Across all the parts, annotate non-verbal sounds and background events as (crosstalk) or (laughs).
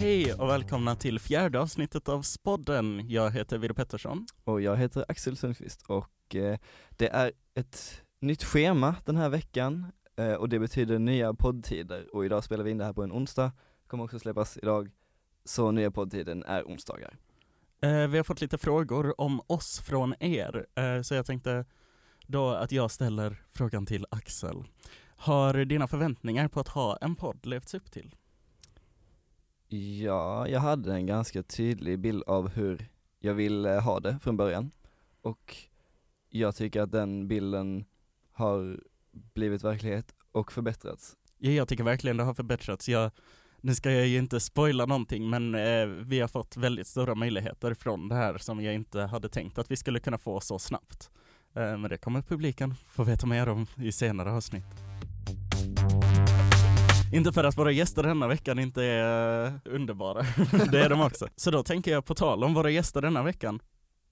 Hej och välkomna till fjärde avsnittet av Spodden. Jag heter Vidar Pettersson. Och jag heter Axel Sundqvist och eh, det är ett nytt schema den här veckan eh, och det betyder nya poddtider och idag spelar vi in det här på en onsdag, kommer också släppas idag, så nya poddtiden är onsdagar. Eh, vi har fått lite frågor om oss från er, eh, så jag tänkte då att jag ställer frågan till Axel. Har dina förväntningar på att ha en podd levts upp till? Ja, jag hade en ganska tydlig bild av hur jag ville ha det från början och jag tycker att den bilden har blivit verklighet och förbättrats. Ja, jag tycker verkligen det har förbättrats. Jag, nu ska jag ju inte spoila någonting, men eh, vi har fått väldigt stora möjligheter från det här som jag inte hade tänkt att vi skulle kunna få så snabbt. Eh, men det kommer publiken få veta mer om i senare avsnitt. Inte för att våra gäster denna veckan inte är eh, underbara, (laughs) det är de också. Så då tänker jag på tal om våra gäster denna veckan,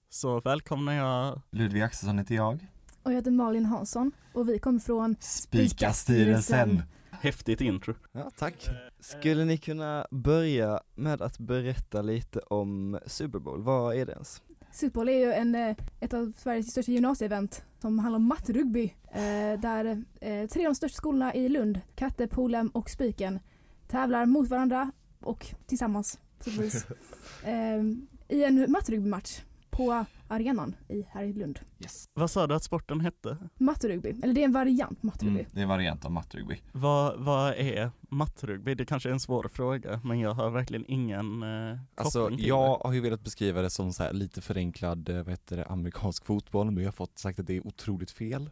så välkomnar jag Ludvig Axelsson heter jag. Och jag heter Malin Hansson och vi kommer från Spikastyrelsen. häftigt intro. Ja, tack. Skulle ni kunna börja med att berätta lite om Super Bowl, vad är det ens? Super Bowl är ju en, eh, ett av Sveriges största gymnasieevent som handlar om matterugby. Eh, där eh, tre av de största skolorna i Lund, Katte, Polhem och Spiken, tävlar mot varandra och tillsammans (laughs) i en matterugbymatch på arenan i, här i Lund. Yes. Vad sa du att sporten hette? Matterugby, eller det är en variant matterugby. Mm, det är en variant av mattrugby. Vad, vad är mattrugby? Det kanske är en svår fråga, men jag har verkligen ingen eh, Alltså koppling till jag har ju velat beskriva det som så här lite förenklad, eh, vad heter det, amerikansk fotboll men jag har fått sagt att det är otroligt fel.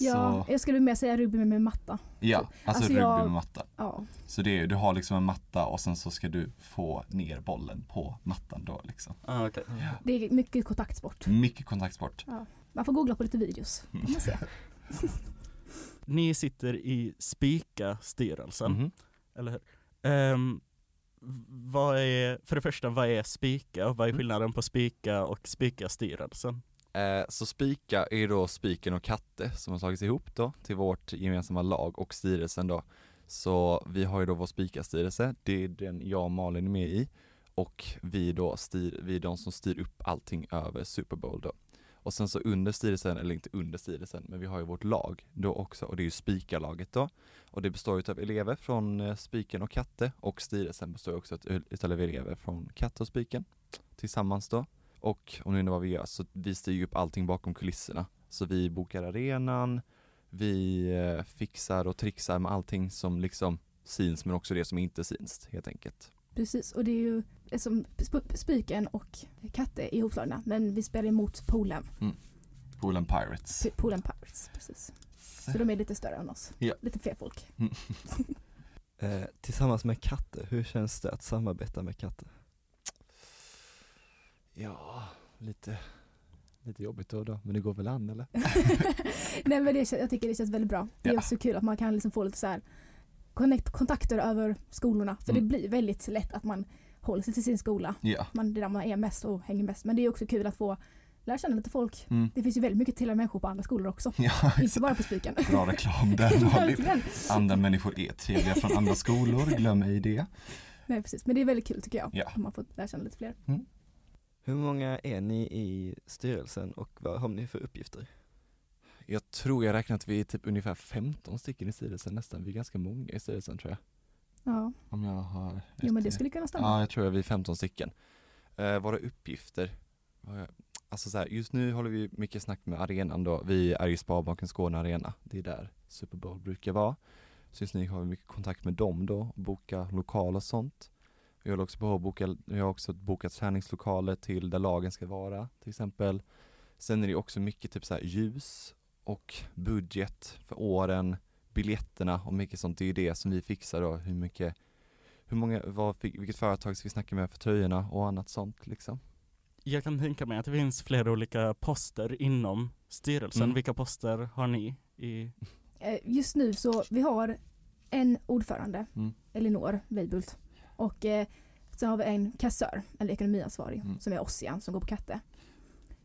Ja, Så, jag skulle mer säga rugby med matta. ja, alltså, alltså rugby jag- med matta. Ja, Så det är, du har liksom en matta och sen så ska du få ner bollen på mattan då liksom. Det. Ah, okej. det är mycket kontaktsport. Mycket kontaktsport. Man får googla på lite videos. Mm. Kan man se. (laughs) Ni sitter i Spika-styrelsen, Mhm. eller hur? V- vad är, för det första, vad är Spika och vad är Mm. skillnaden på Spika och Spika-styrelsen? Eh, så Spika är då Spiken och Katte som har slagits ihop då till vårt gemensamma lag och styrelsen då. Så vi har ju då vår Spika-styrelse, det är den jag och Malin är med i och vi då styr, vi är de som styr upp allting över Super Bowl då. Och sen så under styrelsen, eller inte under styrelsen, men vi har ju vårt lag då också och det är ju spikarlaget då. Och det består ju av elever från eh, Spiken och Katte och styrelsen består ju också utav elever från Katte och Spiken tillsammans då. Och om ni undrar vad vi gör, så vi styr ju upp allting bakom kulisserna. Så vi bokar arenan, vi eh, fixar och trixar med allting som liksom syns men också det som inte syns helt enkelt. Precis, och det är ju som Sp- Spiken och Katte är ihopslagna men vi spelar emot Polhem, Polen Pirates. P- Polhem Pirates. Precis. Så de är lite större än oss. Ja. Lite fler folk. (laughs) Eh, tillsammans med Katte, hur känns det att samarbeta med Katte? Ja, lite, lite jobbigt då, då men det går väl an eller? (laughs) Nej men det, jag tycker det känns väldigt bra. Det är Ja. också kul att man kan liksom få lite så här connect, kontakter över skolorna. För Mm. det blir väldigt lätt att man håller sig till sin skola. Ja. Man, det är där man är mest och hänger mest. Men det är också kul att få lära känna lite folk. Mm. Det finns ju väldigt mycket till människor på andra skolor också. Ja, Inte bara på Spiken. bra reklam där. (laughs) Andra människor är trevliga från andra skolor, glöm ej det. Nej precis, men det är väldigt kul tycker jag. Ja. Om man får lära känna lite fler. Hur många är ni i styrelsen och vad har ni för uppgifter? Jag tror jag räknar att vi är typ ungefär 15 stycken i styrelsen nästan, vi är ganska många i styrelsen tror jag. Ja, Om jag har jo men det skulle kunna stämma. Ja, jag tror vi är 15 stycken. Eh, våra uppgifter, alltså så här, just nu håller vi mycket snack med arenan då. Vi är ju Sparbanken Skåne Arena, det är där Super Bowl brukar vara. Så just nu har vi mycket kontakt med dem då, och boka lokal och sånt. Vi håller också på att boka, vi har också bokat träningslokaler till där lagen ska vara till exempel. Sen är det också mycket typ så här ljus och budget för åren, biljetterna och mycket sånt. Det är ju det som vi fixar då, hur mycket hur många, vad, vilket företag ska vi snacka med för tröjorna och annat sånt liksom? Jag kan tänka mig att det finns flera olika poster inom styrelsen. Mm. Vilka poster har ni i? (laughs) Eh, Just nu så vi har en ordförande, Mm. Elinor Weibult. Och eh, sen har vi en kassör, eller ekonomiansvarig, Mm. som är Ossian som går på Katte.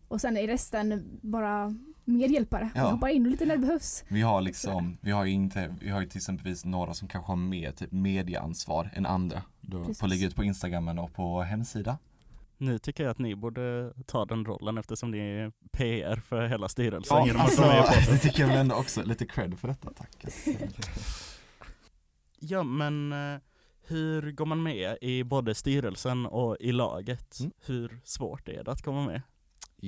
Och sen är resten bara medhjälpare. Ja. Hoppar in lite när det behövs. Vi har liksom, vi har ju inte, vi har ju till exempelvis några som kanske har mer typ medieansvar än andra. Då Precis. får lägga ut på Instagramen och på hemsida. Nu tycker jag att ni borde ta den rollen eftersom ni är PR för hela styrelsen Ja, genom att alltså, på (laughs) det. tycker jag väl ändå också, lite cred för detta, tack. (laughs) Ja men eh, hur går man med i både styrelsen och i laget? Mm. Hur svårt är det att komma med?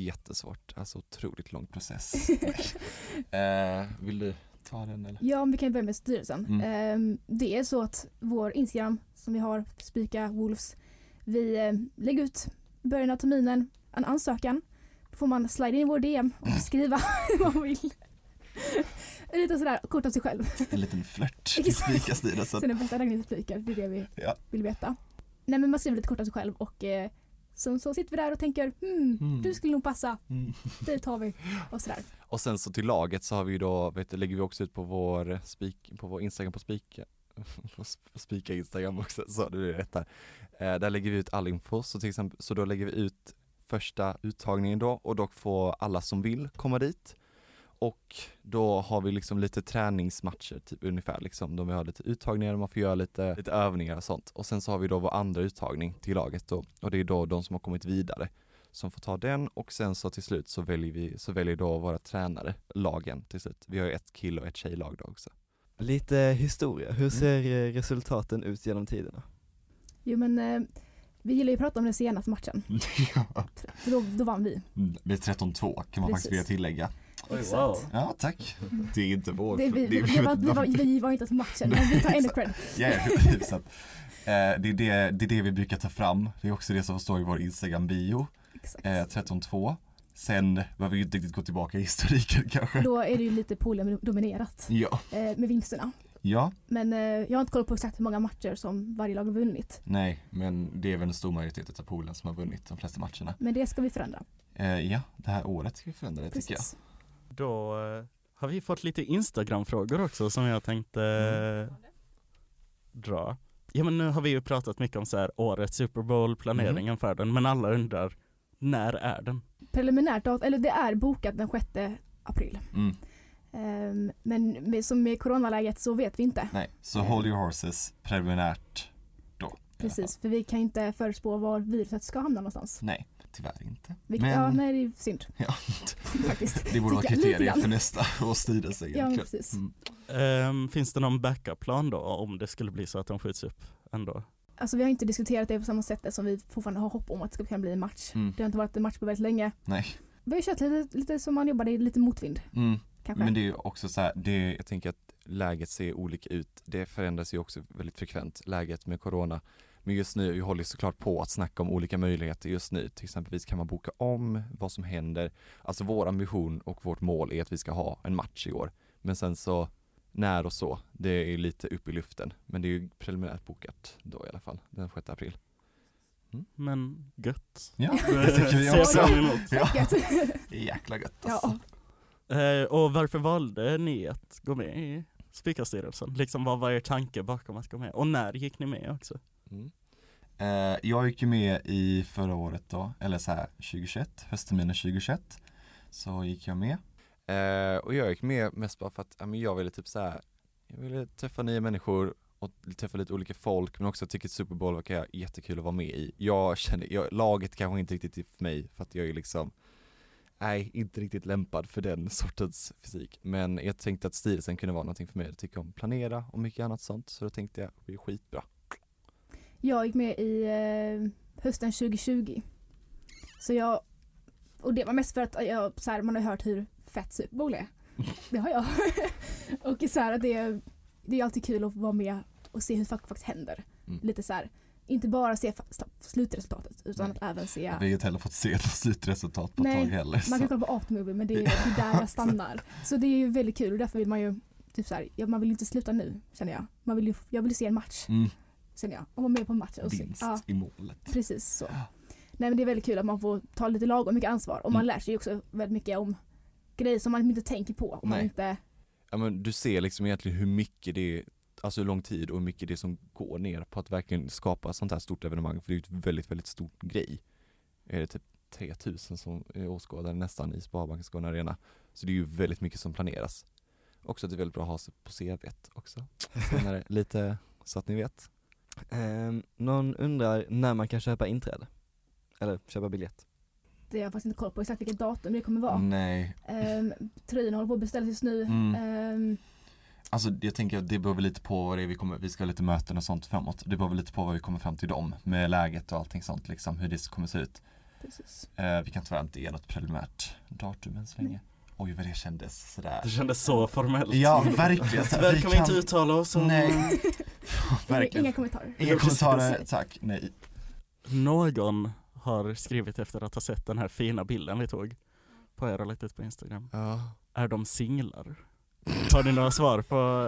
Jättesvårt, alltså otroligt lång Process. (laughs) eh, Vill du ta den eller? Ja, om vi kan börja med styrelsen. Mm. Ehm, det är så att vår Instagram som vi har, Spika Wolves, vi eh, lägger ut i början av terminen en ansökan. Då får man slida in i vår DM och (laughs) skriva (laughs) vad man vill. Lite sådär kort om sig själv. En liten flört i Exakt. Spikastyrelsen. Sen är bästa raggningen spikar, det är det vi Ja. vill veta. Nej men man skriver lite kort om sig själv och eh, så, så sitter vi där och tänker hmm, Mm. du skulle nog passa, Mm. det tar vi och sådär. (laughs) Och sen så till laget så har vi då, vet du, lägger vi också ut på vår, spik, på vår Instagram på Spika (laughs) Spika Instagram också, så det rätt där. Eh, där lägger vi ut all info, så till exempel, så då lägger vi ut första uttagningen då och då får alla som vill komma dit. Och då har vi liksom lite träningsmatcher typ ungefär liksom, de vi har lite uttagningar man får göra lite, lite övningar och sånt. Och sen så har vi då vår andra uttagning till laget då, och det är då de som har kommit vidare som får ta den och sen så till slut så väljer vi, så väljer då våra tränare lagen till slut. Vi har ju ett kill och ett tjejlag då också. Lite historia, hur ser eh, resultaten ut genom tiderna? Jo men eh, vi gillar ju att prata om den senaste matchen, (laughs) Ja. för då, då vann vi. Mm, Det är 13-2 kan man faktiskt Precis. vilja tillägga. Exakt. Ja, tack. Det är inte vår... Det, vi, vi, vi, var, vi, var, vi var inte på matchen, men vi tar ändå cred. Ja, ja, så att, eh, det, är det, det är det vi brukar ta fram. Det är också det som står i vår Instagram-bio. Exakt. Eh, 13-2. Sen behöver vi inte riktigt gå tillbaka i historiken (laughs) kanske. Då är det ju lite Polen dominerat Ja. eh, med vinsterna. Ja, Men eh, jag har inte koll på exakt hur många matcher som varje lag har vunnit. nej, men det är väl en stor majoritet av Polen som har vunnit de flesta matcherna. Men det ska vi förändra. Eh, ja, det här året ska vi förändra det tycker jag. Då eh, har vi fått lite Instagram-frågor också som jag tänkte eh, dra. Ja men nu har vi ju pratat mycket om så här årets Super Bowl, planeringen för den, men alla undrar när är den? Preliminärt eller det är bokat den 6 april. Mm, Ehm, men med, som med coronaläget så vet vi inte. nej, så hold your horses preliminärt då. i alla fall. Precis, för vi kan inte förutspå var viruset ska hamna någonstans. Nej, tyvärr inte. Vi, Men- Ja, nej det är synd (laughs) Ja. (laughs) faktiskt. Det borde vara kriterier för nästa (laughs) års styrelse Ja, egentligen. Mm. Ehm, finns det någon backup-plan då om det skulle bli så att de skjuts upp ändå? Alltså vi har inte diskuterat det på samma sätt som vi fortfarande har hopp om att det ska kunna bli en match. Mm. Det har inte varit en match på väldigt länge. Nej. Vi har ju kört lite, lite som man jobbade i lite motvind Mm. kanske. Men det är ju också så här, det, Jag tänker att läget ser olika ut. Det förändras ju också väldigt frekvent, läget med corona. Men just nu, vi håller såklart på att snacka om olika möjligheter just nu. Till exempelvis kan man boka om vad som händer. Alltså vår ambition och vårt mål är att vi ska ha en match i år. Men sen så, när och så, det är lite upp i luften. Men det är ju preliminärt bokat då i alla fall, den 6 april. Men gött. ja, (laughs) det tycker vi Ser också. Ja, (laughs) jäkla gött alltså. ja. Eh, och varför valde ni att gå med i Spikarstyrelsen? Liksom vad var er tanke bakom att gå med? Och när gick ni med också? Mm. Eh, jag gick ju med i förra året då, eller så här 2021, höstterminen 2021. Så gick jag med. Eh, och jag gick med mest bara för att ja, men jag ville typ så här, jag ville träffa nya människor och träffa lite olika folk men också tycker Super Bowl verkar jättekul att vara med i. Jag känner, jag, laget kanske inte riktigt är för mig för att jag är liksom Nej, inte riktigt lämpad för den (laughs) sortens fysik. Men jag tänkte att styrelsen kunde vara någonting för mig. Jag tycker om planera och mycket annat sånt. Så då tänkte jag, det är skitbra. Jag gick med i eh, hösten 2020. Så jag, och det var mest för att jag, så här, man har hört hur fett Super Bowl är. (laughs) Det har jag. (laughs) och så här, det, det är alltid kul att vara med och se hur det faktiskt händer. Mm. Lite så här, inte bara se slutresultatet utan Nej. att även se Vi har inte heller fått se något slutresultat på ett Nej, tag heller. Man kan Så. kolla på Aftermovie men det är, (laughs) det är där jag stannar. Så det är ju väldigt kul och därför vill man ju typ så här, man vill inte sluta nu känner jag. Man vill ju, jag vill se en match Mm, känner jag. Och vara med på matchen. Vinst ja, i målet. precis så. Nej men det är väldigt kul att man får ta lite lagom mycket ansvar och man Mm. lär sig också väldigt mycket om grejer som man inte tänker på. Om man inte, Ja men du ser liksom egentligen hur mycket det är, alltså hur lång tid och hur mycket det som går ner på att verkligen skapa sånt här stort evenemang för det är ju ett väldigt, väldigt stort grej. Är det typ 3000 som är åskådare nästan i Sparbanken Skåne Arena. Så det är ju väldigt mycket som planeras. Också att det är väldigt bra att ha sig på CVt också. (laughs) Senare, lite så att ni vet. Ehm, någon undrar när man kan köpa inträde? Eller köpa biljett? Det har jag faktiskt inte koll på exakt vilket datum det kommer vara. Nej, Um, tröjorna håller på att beställas just nu. Mm. Ehm, alltså jag tänker att det beror lite på vad det är vi kommer, vi ska ha lite möten och sånt framåt. Det beror lite på vad vi kommer fram till dem med läget och allting sånt liksom, hur det kommer se ut. precis. Eh, vi kan tyvärr inte ge något preliminärt datum än så länge. Oj vad det kändes sådär. Det kändes så formellt. Ja, verkligen. (laughs) Tyvärr vi kan vi inte uttala oss om... Nej. (laughs) Inga, verkligen. inga kommentarer. Inga kommentarer, tack. Nej. Någon har skrivit efter att ha sett den här fina bilden vi tog på er och lagt ut på Instagram. Ja. Är de singlar? Har ni några svar på...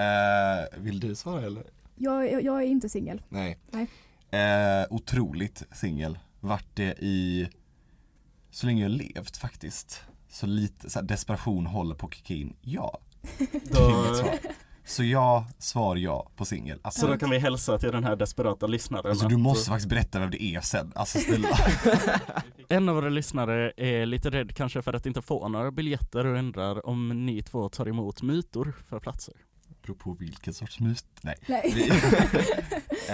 Eh, vill du svara eller? Jag, jag, jag är inte singel. Nej. Nej. Eh, otroligt singel. Vart det i, så länge jag levt faktiskt. Så lite så här, desperation håller på att kicka in. Ja. (laughs) då. Så ja, svar ja på singel. Alltså, så då kan vi hälsa till den här desperata lyssnaren alltså du måste faktiskt berätta vem det är sen. Alltså snälla. (laughs) En av våra lyssnare är lite rädd kanske för att inte få några biljetter och undrar om ni två tar emot mutor för platser. Beror på vilken sorts mus. Nej. Nej. Vi, (laughs)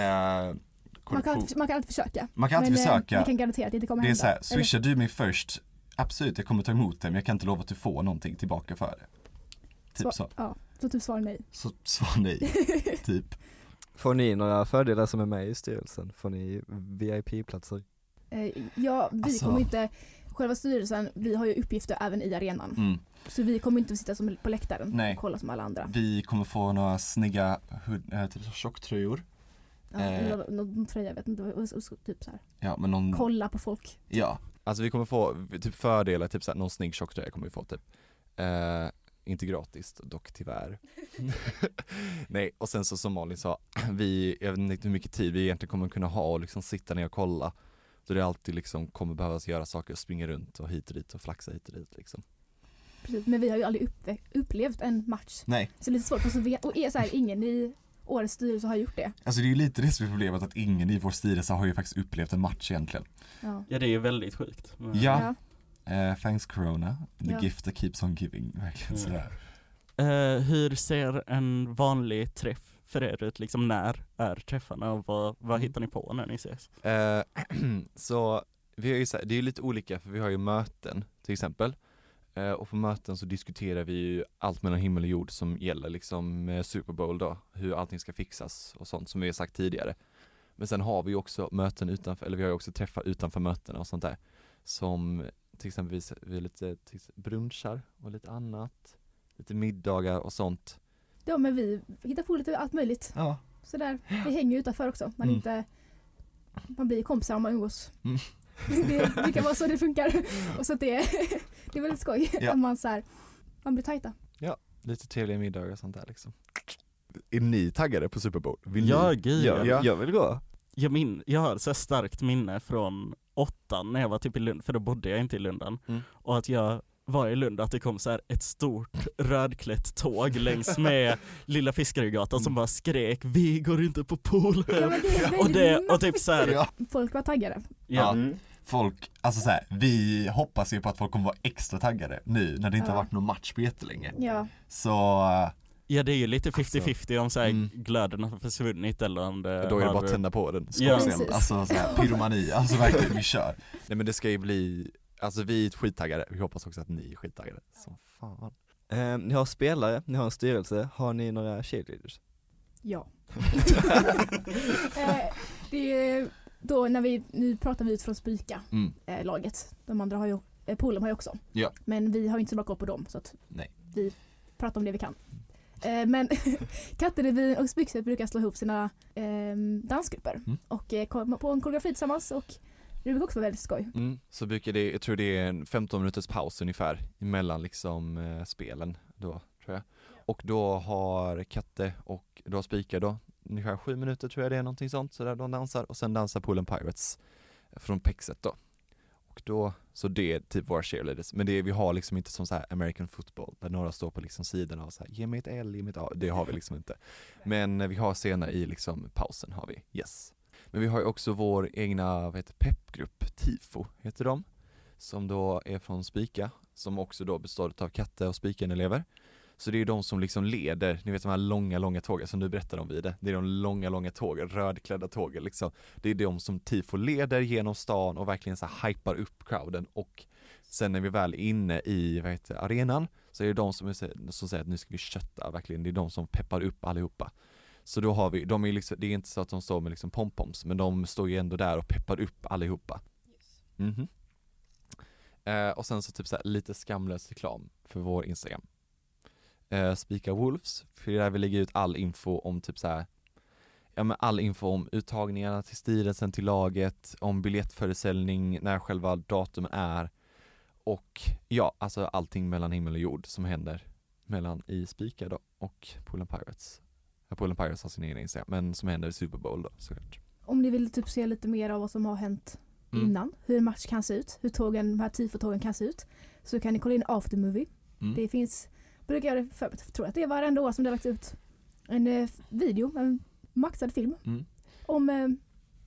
eh, Man kan, alltid, man kan alltid försöka. Man kan alltid men, eh, försöka. Vi kan garantera att det inte kommer Det är hända. så här, swishar du mig först, absolut jag kommer ta emot det men jag kan inte lova att du får någonting tillbaka för det. Typ så. Ja, så typ svar nej. Så svar nej, (laughs) typ. Får ni några fördelar som är med i styrelsen? Får ni VIP-platser? Eh, ja, vi Alltså- kommer inte, själva styrelsen, vi har ju uppgifter även i arenan. Mm. Så vi kommer inte att sitta som på läktaren Nej. och kolla som alla andra. Vi kommer få några snygga äh, typ tjocktröjor. Ja, Eh. någon, någon tröja, jag vet inte, och, och, och, typ så här. Ja men någon, kolla på folk. ja. Alltså vi kommer få typ fördelar, typ såhär, någon snygg tjocktröja kommer vi få typ. Eh, inte gratis dock tyvärr. (laughs) Nej, och sen så som Malin sa, (clears throat) vi, jag vet inte hur mycket tid vi egentligen kommer kunna ha och liksom sitta ner och kolla. Så det är alltid liksom kommer behövas göra saker och springa runt och hit och dit och flaxa hit och dit liksom. Precis, men vi har ju aldrig upplevt en match. Nej, Så det är lite svårt för oss att veta, och är så här, ingen i årets styrelse har gjort det. alltså det är ju lite det som är problemet att ingen i vår styrelse har ju faktiskt upplevt en match egentligen. Ja. Ja det är ju väldigt sjukt. Men- Ja. Eh, thanks corona, the Ja. gift that keeps on giving, verkligen Mm. sådär. Eh, hur ser en vanlig träff för er ut? Liksom när är träffarna och vad, vad hittar ni på när ni ses? Eh, (clears throat) så vi har ju så här, det är ju lite olika för vi har ju möten till exempel. Eh, och på möten så diskuterar vi ju allt mellan himmel och jord som gäller liksom eh, Super Bowl då, hur allting ska fixas och sånt som vi har sagt tidigare. Men sen har vi ju också möten utanför, eller vi har ju också träffar utanför mötena och sånt där. Som till exempel vi, vi har lite brunchar och lite annat, lite middagar och sånt. ja men vi hittar på lite allt möjligt. Ja. Så där. Vi hänger ju utanför också. Man, Mm. inte, man blir kompisar om man umgås. Mm. Det (laughs) brukar vara så det funkar. Och så att det, (laughs) det är väldigt skoj. Ja. Att man, så här, man blir tajta. Lite trevliga middagar och sånt där liksom. Är ni taggade på Super Bowl? Vill Ja, ni? gud Jag, Ja. jag vill gå. Jag, min, jag har så starkt minne från åttan när jag var typ i Lund, för då bodde jag inte i Lundan. Mm. Och att jag var i Lund, att det kom så här ett stort rödklätt tåg längs (laughs) med Lilla Fiskargatan som bara skrek Vi går inte på pool Ja, det Och det, och typ så här, Ja. Folk var taggade. ja. Folk, alltså så här, vi hoppas ju på att folk kommer vara extra taggade nu när det inte Ja. har varit någon match på jättelänge. Ja, Så, ja det är ju lite 50-50 om så här Mm. glöden har försvunnit eller om det Då är det har bara att tända på den. Ja. Alltså så här, pyromani, alltså verkligen, vi kör. Nej men det ska ju bli, alltså vi är skittaggade, vi hoppas också att ni är skittaggade. Som fan. Eh, ni har spelare, ni har en styrelse, har ni några cheerleaders? ja. (laughs) eh, det är då när vi, nu pratar vi utifrån Spika Mm. eh, laget. De andra har ju, eh, Polem har ju också. Ja. Men vi har ju inte så bra koll på dem så att Nej. vi pratar om det vi kan. Eh, men (laughs) Katterevyn och Spyxet brukar slå ihop sina eh, dansgrupper Mm. och eh, komma på en koreografi tillsammans och det brukar också vara väldigt skoj. Mm. Så brukar det, jag tror det är en 15 minuters paus ungefär mellan liksom eh, spelen då, tror jag. Och då har Katte och då har Spika då, ungefär sju minuter tror jag det är någonting sånt, så där de dansar och sen dansar Poolen Pirates från Pexet då. Och då, så det är typ våra cheerleaders, men det vi har liksom inte som så här American football, där några står på liksom sidorna och så här, ge mig ett L, ge mig ett A, det har vi liksom inte. Men eh, vi har senare i liksom pausen har vi, yes. Men vi har ju också vår egna, vad heter peppgrupp, TIFO heter de, som då är från Spika, som också då består av Katte och Spiken-elever. Så det är ju de som liksom leder, ni vet de här långa, långa tågen som du berättade om Vide. det. Det är de långa, långa tågen, rödklädda tågen liksom. Det är de som TIFO leder genom stan och verkligen så här hypar upp crowden och sen när vi väl är inne i, vad heter det, arenan, så är det de som, är, som säger att nu ska vi kötta, verkligen, det är de som peppar upp allihopa. Så då har vi, de är liksom, det är inte så att de står med liksom pompoms, men de står ju ändå där och peppar upp allihopa. Mhm. Eh, och sen så typ så här, lite skamlös reklam för vår Instagram. Eh, Spika Wolves, för det är där vi lägger ut all info om typ så här, ja men all info om uttagningarna till styrelsen, till laget, om biljettförsäljning, när själva datumen är och ja, alltså allting mellan himmel och jord som händer mellan i Spika då och Poolen Pirates. Ja, Poolen Pirates har sin egen Instagram, men som händer i Super Bowl då såklart. Om ni vill typ se lite mer av vad som har hänt Mm. innan, hur en match kan se ut, hur tågen, de här tifotågen kan se ut, så kan ni kolla in Aftermovie. Mm. Det finns, brukar jag för, tror att det är varenda år som det har lagt ut en eh, video, en maxad film Mm. om eh,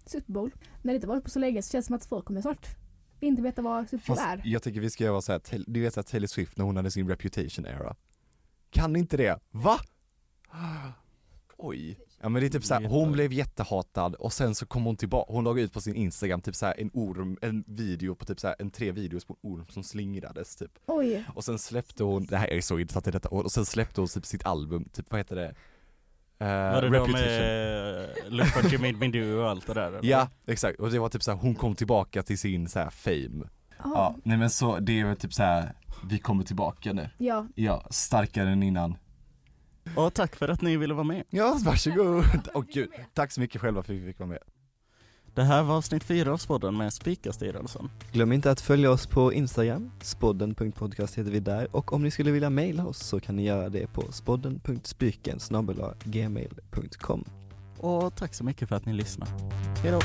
Super Bowl. När det inte varit på så länge så känns det som att folk kommer snart inte veta vad Super Bowl är. jag tycker vi ska göra såhär, du vet såhär Taylor Swift när hon hade sin reputation era Kan inte det? Va? Oj Ja men det är typ såhär, hon blev jättehatad och sen så kom hon tillbaka, hon lade ut på sin instagram typ såhär en orm, en video på typ såhär en tre videos på en orm som slingrades typ Oj, Och sen släppte hon, det här är så intressant i detta och sen släppte hon typ sitt album, typ vad heter det? Uh, Var det då med Look what you made me do och allt det där? eller? Ja, exakt, och det var typ såhär, hon kom tillbaka till sin såhär fame ja. Ja, nej men så det är väl typ så här. vi kommer tillbaka nu. ja. Ja, starkare än innan. Och tack för att ni ville vara med. Ja, varsågod! Åh gud, tack så mycket själva för att vi fick vara med. Det här var avsnitt fyra av podden med Spikastyrelsen. Glöm inte att följa oss på Instagram, spodden.podcast heter vi där och om ni skulle vilja mejla oss så kan ni göra det på spodden.spyken gmail.com Och tack så mycket för att ni lyssnade. Hejdå!